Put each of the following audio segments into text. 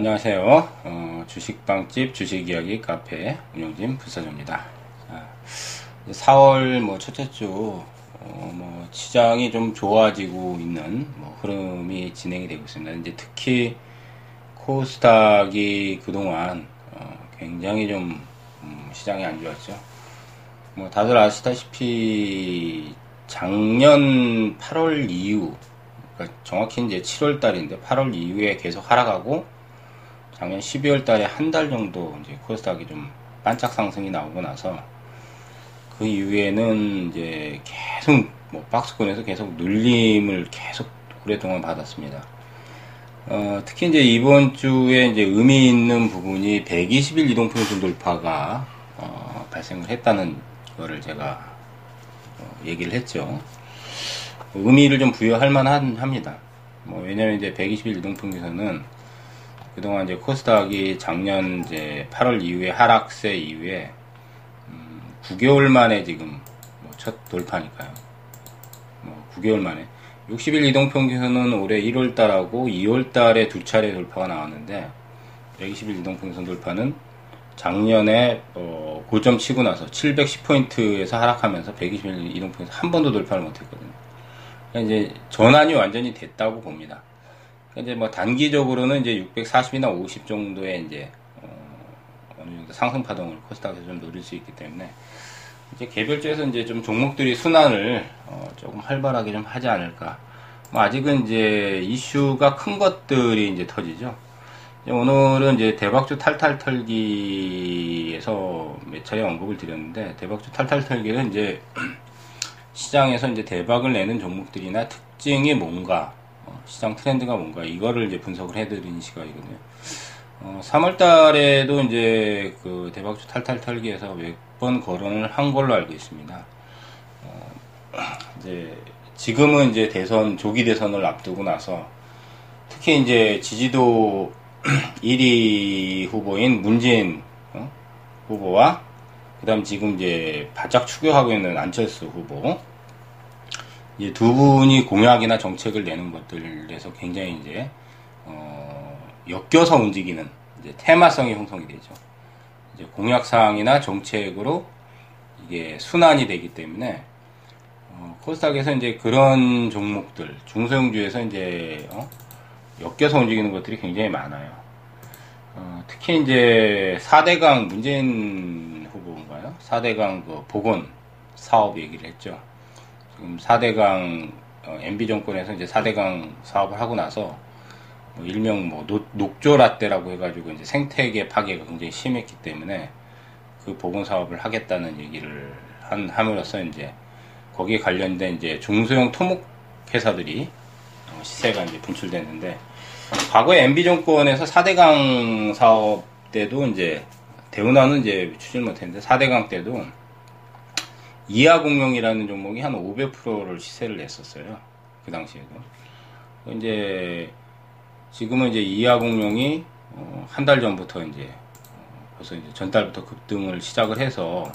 네, 안녕하세요. 어, 주식빵집 주식이야기 카페 운영진 부사조입니다. 4월 뭐 첫째 주, 어, 뭐 시장이 좀 좋아지고 있는 뭐 흐름이 진행이 되고 있습니다. 이제 특히 코스닥이 그동안 어, 굉장히 좀 음, 시장이 안 좋았죠. 뭐 다들 아시다시피 작년 8월 이후, 그러니까 정확히 이제 7월 달인데 8월 이후에 계속 하락하고 작년 12월 달에 한 달 정도 이제 코스닥이 좀 반짝 상승이 나오고 나서 그 이후에는 이제 계속 뭐 박스권에서 계속 눌림을 계속 오랫동안 받았습니다. 어, 특히 이제 이번 주에 이제 의미 있는 부분이 120일 이동평균 돌파가 어, 발생을 했다는 거를 제가 어, 얘기를 했죠. 의미를 좀 부여할 만한 합니다. 뭐 왜냐면 이제 120일 이동평균선은 그동안 이제 코스닥이 작년 이제 8월 이후에 하락세 이후에 음 9개월 만에 지금 뭐 첫 돌파니까요. 뭐 9개월 만에 60일 이동 평균선은 올해 1월 달하고 2월 달에 두 차례 돌파가 나왔는데 120일 이동 평균선 돌파는 작년에 어 고점 치고 나서 710포인트에서 하락하면서 120일 이동 평균선 한 번도 돌파를 못했거든요. 그러니까 이제 전환이 완전히 됐다고 봅니다. 이제 뭐 단기적으로는 이제 640이나 50 정도의 이제 어, 어느 정도 상승 파동을 코스닥에서 좀 노릴 수 있기 때문에 이제 개별주에서 이제 좀 종목들이 순환을 어, 조금 활발하게 좀 하지 않을까. 뭐 아직은 이제 이슈가 큰 것들이 이제 터지죠. 이제 오늘은 이제 대박주 탈탈 털기에서 몇 차례 언급을 드렸는데 대박주 탈탈 털기는 이제 시장에서 이제 대박을 내는 종목들이나 특징이 뭔가 시장 트렌드가 뭔가 이거를 이제 분석을 해드리는 시각이거든요. 어, 3월 달에도 이제 그 대박주 탈탈 털기에서 몇 번 거론을 한 걸로 알고 있습니다. 어, 이제 지금은 이제 대선 조기 대선을 앞두고 나서 특히 이제 지지도 1위 후보인 문재인 어? 후보와 그 다음 지금 이제 바짝 추격하고 있는 안철수 후보 이제 두 분이 공약이나 정책을 내는 것들에서 굉장히 이제 어, 엮여서 움직이는 이제 테마성이 형성이 되죠. 이제 공약 사항이나 정책으로 이게 순환이 되기 때문에 어, 코스닥에서 이제 그런 종목들 중소형주에서 이제 어, 엮여서 움직이는 것들이 굉장히 많아요. 어, 특히 이제 4대강 문재인 후보인가요? 4대강 그 보건 사업 얘기를 했죠. 지금 4대강 어, MB 정권에서 이제 4대강 사업을 하고 나서 뭐 일명 뭐 녹, 녹조라떼라고 해가지고 이제 생태계 파괴가 굉장히 심했기 때문에 그 보건 사업을 하겠다는 얘기를 한 함으로써 이제 거기에 관련된 이제 중소형 토목 회사들이 어, 시세가 이제 분출됐는데 과거에 MB 정권에서 4대강 사업 때도 이제 대운하는 이제 추진 못했는데 4대강 때도 이하 공룡이라는 종목이 한 500%를 시세를 냈었어요. 그 당시에도. 이제 지금은 이제 이하 공룡이 어, 한달 전부터 이제 어, 벌써 이제 전달부터 급등을 시작을 해서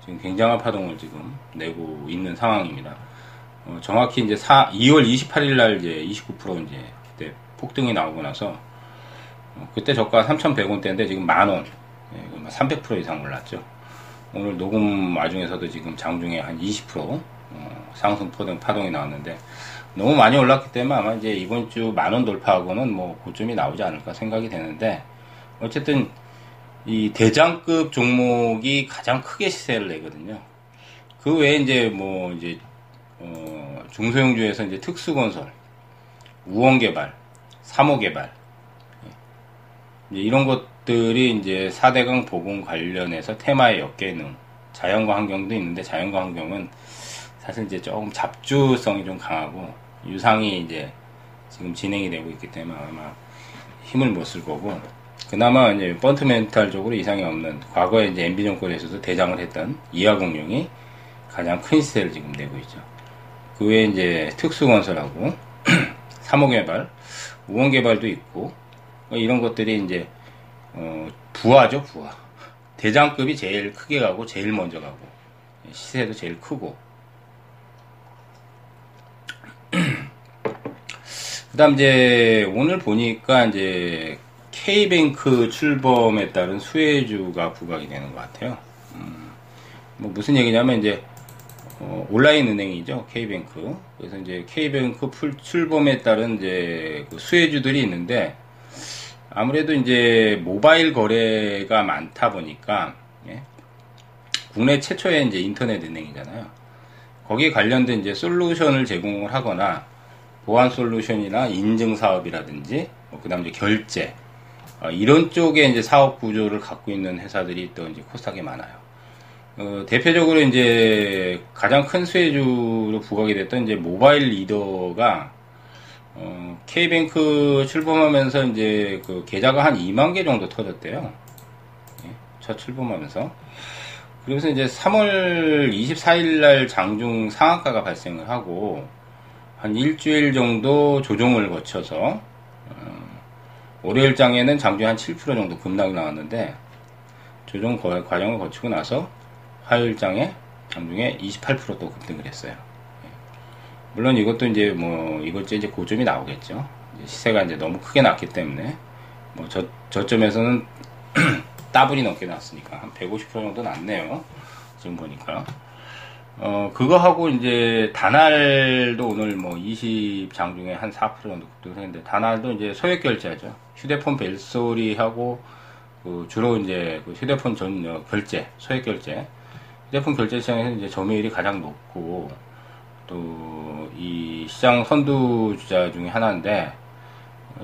지금 굉장한 파동을 지금 내고 있는 상황입니다. 어, 정확히 이제 4, 2월 28일 날 이제 29% 이제 그때 폭등이 나오고 나서 어, 그때 저가 3,100원대인데 지금 만 원, 예, 300% 이상 올랐죠. 오늘 녹음 와중에서도 지금 장중에 한 20% 어, 상승 포동 파동이 나왔는데 너무 많이 올랐기 때문에 아마 이제 이번 주 만원 돌파하고는 뭐 고점이 나오지 않을까 생각이 되는데 어쨌든 이 대장급 종목이 가장 크게 시세를 내거든요. 그 외에 이제 뭐 이제 어 중소형주에서 이제 특수건설, 우원개발, 사모개발 예. 이런 것 것들이 이제 4대강 보건 관련해서 테마에 엮여있는 자연과 환경도 있는데 자연과 환경은 사실 이제 조금 잡주성이 좀 강하고 유상이 이제 지금 진행이 되고 있기 때문에 아마 힘을 못 쓸 거고 그나마 이제 펀트멘탈적으로 이상이 없는 과거에 이제 MB 정권에서도 대장을 했던 이하공룡이 가장 큰 시세를 지금 내고 있죠. 그 외에 이제 특수건설하고 사모개발, 우원개발도 있고 뭐 이런 것들이 이제 어, 부하죠, 부하. 대장급이 제일 크게 가고, 제일 먼저 가고, 시세도 제일 크고. 그 다음 이제, 오늘 보니까 이제, K뱅크 출범에 따른 수혜주가 부각이 되는 것 같아요. 음, 뭐 무슨 얘기냐면 이제 어, 온라인 은행이죠 K뱅크. 그래서 이제 K뱅크 풀, 출범에 따른 이제 그 수혜주들이 있는데 아무래도 이제 모바일 거래가 많다 보니까 예? 국내 최초의 이제 인터넷 은행이잖아요. 거기에 관련된 이제 솔루션을 제공을 하거나 보안 솔루션이나 인증 사업이라든지 뭐 그다음 이제 결제 어, 이런 쪽에 이제 사업 구조를 갖고 있는 회사들이 또 이제 코스닥에 많아요. 어, 대표적으로 이제 가장 큰 수혜주로 부각이 됐던 이제 모바일 리더가 어, K뱅크 출범하면서 이제 그 계좌가 한 2만 개 정도 터졌대요. 예, 첫 출범하면서. 그래서 이제 3월 24일 날 장중 상한가가 발생을 하고 한 일주일 정도 조정을 거쳐서 어, 월요일 장에는 장중에 한 7% 정도 급락이 나왔는데 조정 과정을 거치고 나서 화요일 장에 장중에 28%또 급등을 했어요. 예. 물론 이것도 이제 뭐 이것째 이제 고점이 나오겠죠. 시세가 이제 너무 크게 났기 때문에 뭐 저 저점에서는 따블이 넘게 났으니까 한 150% 정도 났네요. 지금 보니까. 어, 그거 하고 이제 다날도 오늘 뭐 20 장 중에 한 4% 정도 급등을 했는데 다날도 이제 소액 결제하죠. 휴대폰 벨소리하고 그 주로 이제 그 휴대폰 전 어, 결제, 소액 결제. 휴대폰 결제 시장에서 이제 점유율이 가장 높고 또 이 시장 선두주자 중에 하나인데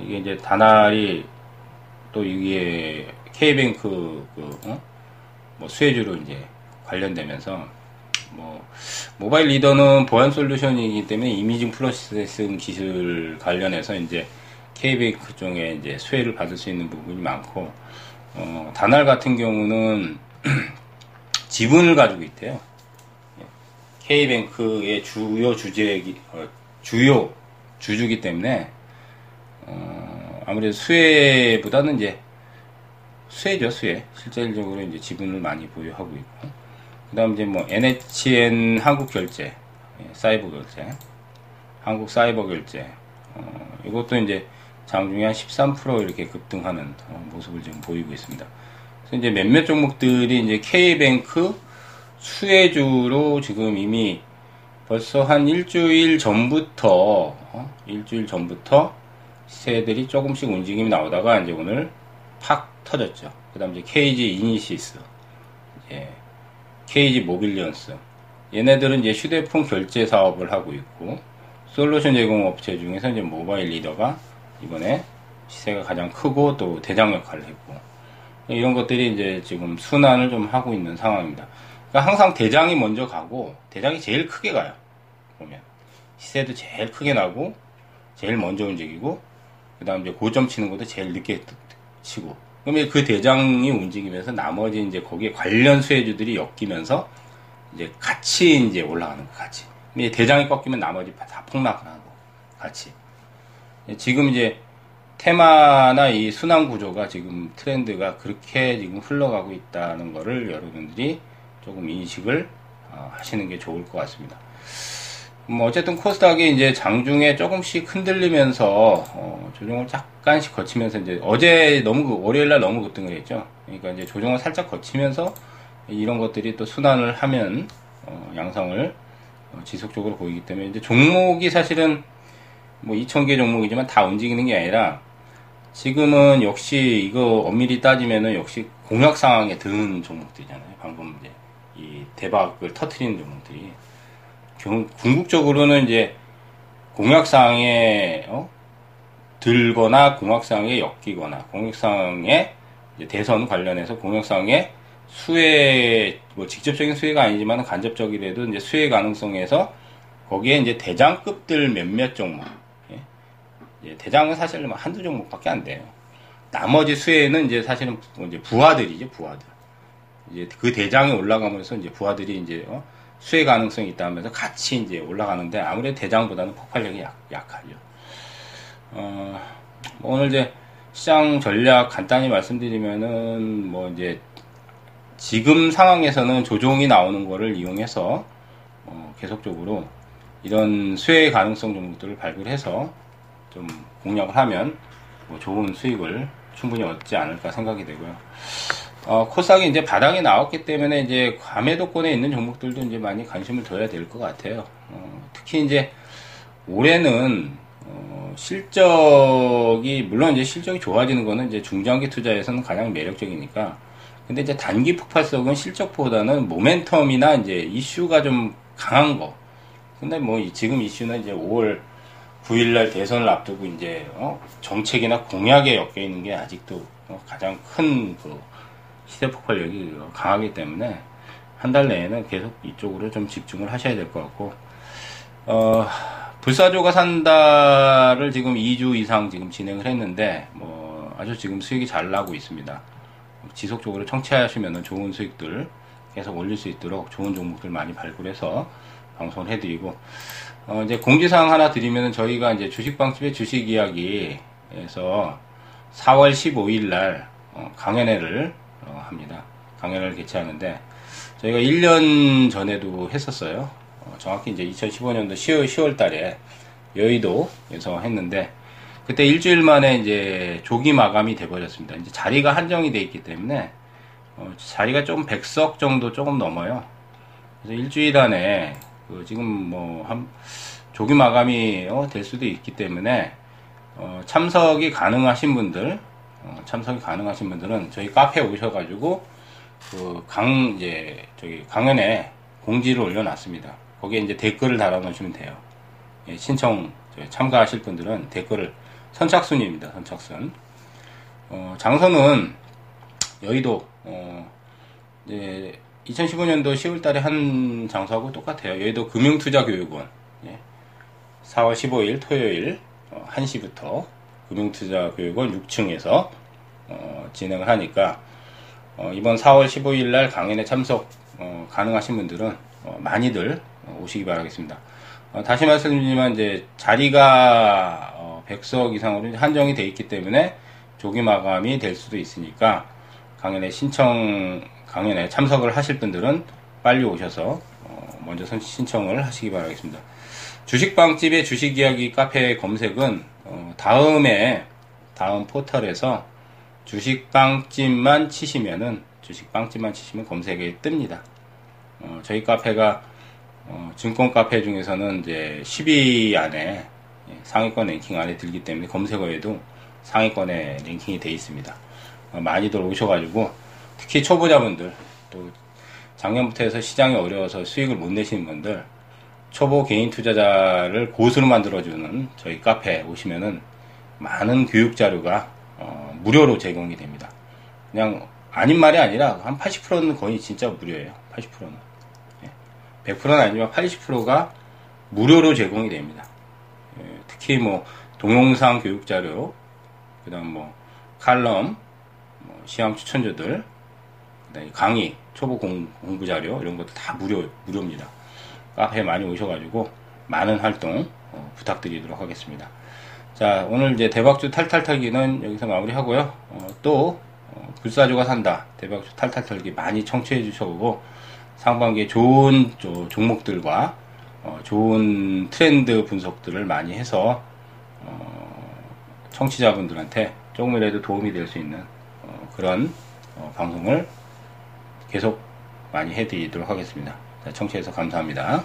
이게 이제 다날이 또 이게 K뱅크 그, 어? 뭐 수혜주로 이제 관련되면서 뭐 모바일 리더는 보안 솔루션이기 때문에 이미징 프로세싱 기술 관련해서 이제 K뱅크 쪽에 이제 수혜를 받을 수 있는 부분이 많고 어, 다날 같은 경우는 지분을 가지고 있대요. K뱅크의 주요 주제기 어, 주요 주주기 때문에 어, 아무래도 수혜보다는 이제 수혜죠 수혜 실질적으로 이제 지분을 많이 보유하고 있고 그다음 이제 뭐 NHN 한국 결제 예, 사이버 결제 한국 사이버 결제 어, 이것도 이제 장중에 한 13% 이렇게 급등하는 어, 모습을 지금 보이고 있습니다. 그래서 이제 몇몇 종목들이 이제 K뱅크 수혜주로 지금 이미 벌써 한 일주일 전부터 어? 일주일 전부터 시세들이 조금씩 움직임이 나오다가 이제 오늘 팍 터졌죠. 그 다음 이제 KG 이니시스, 이제 KG 모빌리언스. 얘네들은 이제 휴대폰 결제 사업을 하고 있고, 솔루션 제공 업체 중에서 이제 모바일 리더가 이번에 시세가 가장 크고 또 대장 역할을 했고, 이런 것들이 이제 지금 순환을 좀 하고 있는 상황입니다. 그러니까 항상 대장이 먼저 가고, 대장이 제일 크게 가요. 보면. 시세도 제일 크게 나고, 제일 먼저 움직이고, 그 다음 이제 고점 치는 것도 제일 늦게 치고, 그러면 그 대장이 움직이면서 나머지 이제 거기에 관련 수혜주들이 엮이면서 이제 같이 이제 올라가는 거 같이. 대장이 꺾이면 나머지 다 폭락을 하고 같이. 지금 이제 테마나 이 순환 구조가 지금 트렌드가 그렇게 지금 흘러가고 있다는 거를 여러분들이 조금 인식을 어, 하시는 게 좋을 것 같습니다. 뭐 어쨌든 코스닥이 이제 장중에 조금씩 흔들리면서 어, 조정을 약간씩 거치면서 이제 어제 너무 그 월요일 날 너무 급등을 했죠. 그러니까 이제 조정을 살짝 거치면서 이런 것들이 또 순환을 하면 어, 양상을 어, 지속적으로 보이기 때문에 이제 종목이 사실은 뭐 2,000개 종목이지만 다 움직이는 게 아니라 지금은 역시 이거 엄밀히 따지면은 역시 공약 상황에 드는 종목들이잖아요. 방금 이제 이 대박을 터트리는 종목들이. 궁극적으로는 이제 공약사항에 어? 들거나 공약사항에 엮이거나 공약사항에 대선 관련해서 공약사항에 수혜 뭐 직접적인 수혜가 아니지만 간접적이라도 이제 수혜 가능성에서 거기에 이제 대장급들 몇몇 종목 예? 대장은 사실 뭐 한두 종목밖에 안 돼요. 나머지 수혜는 이제 사실은 이제 부하들이죠 부하들. 이제 그 대장에 올라가면서 이제 부하들이 이제 어? 수혜 가능성이 있다 하면서 같이 이제 올라가는데 아무래도 대장보다는 폭발력이 약, 약하죠. 어, 뭐 오늘 이제 시장 전략 간단히 말씀드리면은 뭐 이제 지금 상황에서는 조종이 나오는 거를 이용해서 어, 계속적으로 이런 수혜 가능성 종목들을 발굴해서 좀 공략을 하면 뭐 좋은 수익을 충분히 얻지 않을까 생각이 되고요. 어, 코스닥이 이제 바닥에 나왔기 때문에 이제 과매도권에 있는 종목들도 이제 많이 관심을 둬야 될 것 같아요. 어, 특히 이제 올해는 어, 실적이 물론 이제 실적이 좋아지는 거는 이제 중장기 투자에서는 가장 매력적이니까 근데 이제 단기 폭발성은 실적보다는 모멘텀이나 이제 이슈가 좀 강한 거. 근데 뭐 지금 이슈는 이제 5월 9일날 대선을 앞두고 이제 어? 정책이나 공약에 엮여 있는 게 아직도 어? 가장 큰그 시대 폭발력이 강하기 때문에 한 달 내에는 계속 이쪽으로 좀 집중을 하셔야 될 것 같고 어, 불사조가 산다를 지금 2주 이상 지금 진행을 했는데 뭐 아주 지금 수익이 잘 나고 있습니다. 지속적으로 청취하시면 좋은 수익들 계속 올릴 수 있도록 좋은 종목들 많이 발굴해서 방송을 해드리고 어, 이제 공지사항 하나 드리면 저희가 이제 주식방집의 주식 이야기에서 4월 15일 날 어, 강연회를 어, 합니다. 강연을 개최하는데 저희가 1년 전에도 했었어요. 어, 정확히 이제 2015년도 10월, 10월 달에 여의도에서 했는데 그때 일주일 만에 이제 조기 마감이 돼버렸습니다. 이제 자리가 한정이 돼 있기 때문에 어, 자리가 좀 100석 정도 조금 넘어요. 그래서 일주일 안에 그 지금 뭐 한 조기 마감이 어, 될 수도 있기 때문에 어, 참석이 가능하신 분들 어, 참석이 가능하신 분들은 저희 카페에 오셔가지고 그 강 이제 저기 강연에 공지를 올려놨습니다. 거기에 이제 댓글을 달아놓으시면 돼요. 예, 신청 참가하실 분들은 댓글을 선착순입니다. 선착순. 어, 장소는 여의도 어, 이제 2015년도 10월달에 한 장소하고 똑같아요. 여의도 금융투자교육원. 예. 4월 15일 토요일 어, 1시부터 금융투자 교육원 6층에서 어, 진행을 하니까 어, 이번 4월 15일 날 강연에 참석 어, 가능하신 분들은 어, 많이들 오시기 바라겠습니다. 어, 다시 말씀드리지만 이제 자리가 100석 이상으로 한정이 되어 있기 때문에 조기 마감이 될 수도 있으니까 강연에 신청 강연에 참석을 하실 분들은 빨리 오셔서 먼저 신청을 하시기 바라겠습니다. 주식방집의 주식이야기 카페 검색은 다음에 다음 포털에서 주식빵집만 치시면은 주식빵집만 치시면 검색에 뜹니다. 어, 저희 카페가 어, 증권 카페 중에서는 이제 10위 안에 예, 상위권 랭킹 안에 들기 때문에 검색어에도 상위권에 랭킹이 되어 있습니다. 어, 많이들 오셔가지고 특히 초보자분들 또 작년부터 해서 시장이 어려워서 수익을 못 내시는 분들 초보 개인 투자자를 고수로 만들어주는 저희 카페에 오시면은 많은 교육 자료가 어, 무료로 제공이 됩니다. 그냥 아닌 말이 아니라 한 80%는 거의 진짜 무료예요. 80%는. 100%는 아니지만 80%가 무료로 제공이 됩니다. 예, 특히 뭐 동영상 교육 자료, 그다음 뭐 칼럼, 뭐 시험 추천자들, 강의, 초보 공, 부 자료 이런 것도 다 무료 무료입니다. 카페에 많이 오셔가지고 많은 활동 어, 부탁드리도록 하겠습니다. 자, 오늘 이제 대박주 탈탈 털기는 여기서 마무리하고요. 어, 또 어, 불사조가 산다 대박주 탈탈 털기 많이 청취해 주셔보고 상반기에 좋은 종목들과 어, 좋은 트렌드 분석들을 많이 해서 어, 청취자분들한테 조금이라도 도움이 될 수 있는 어, 그런 어, 방송을 계속 많이 해드리도록 하겠습니다. 청취해서 감사합니다.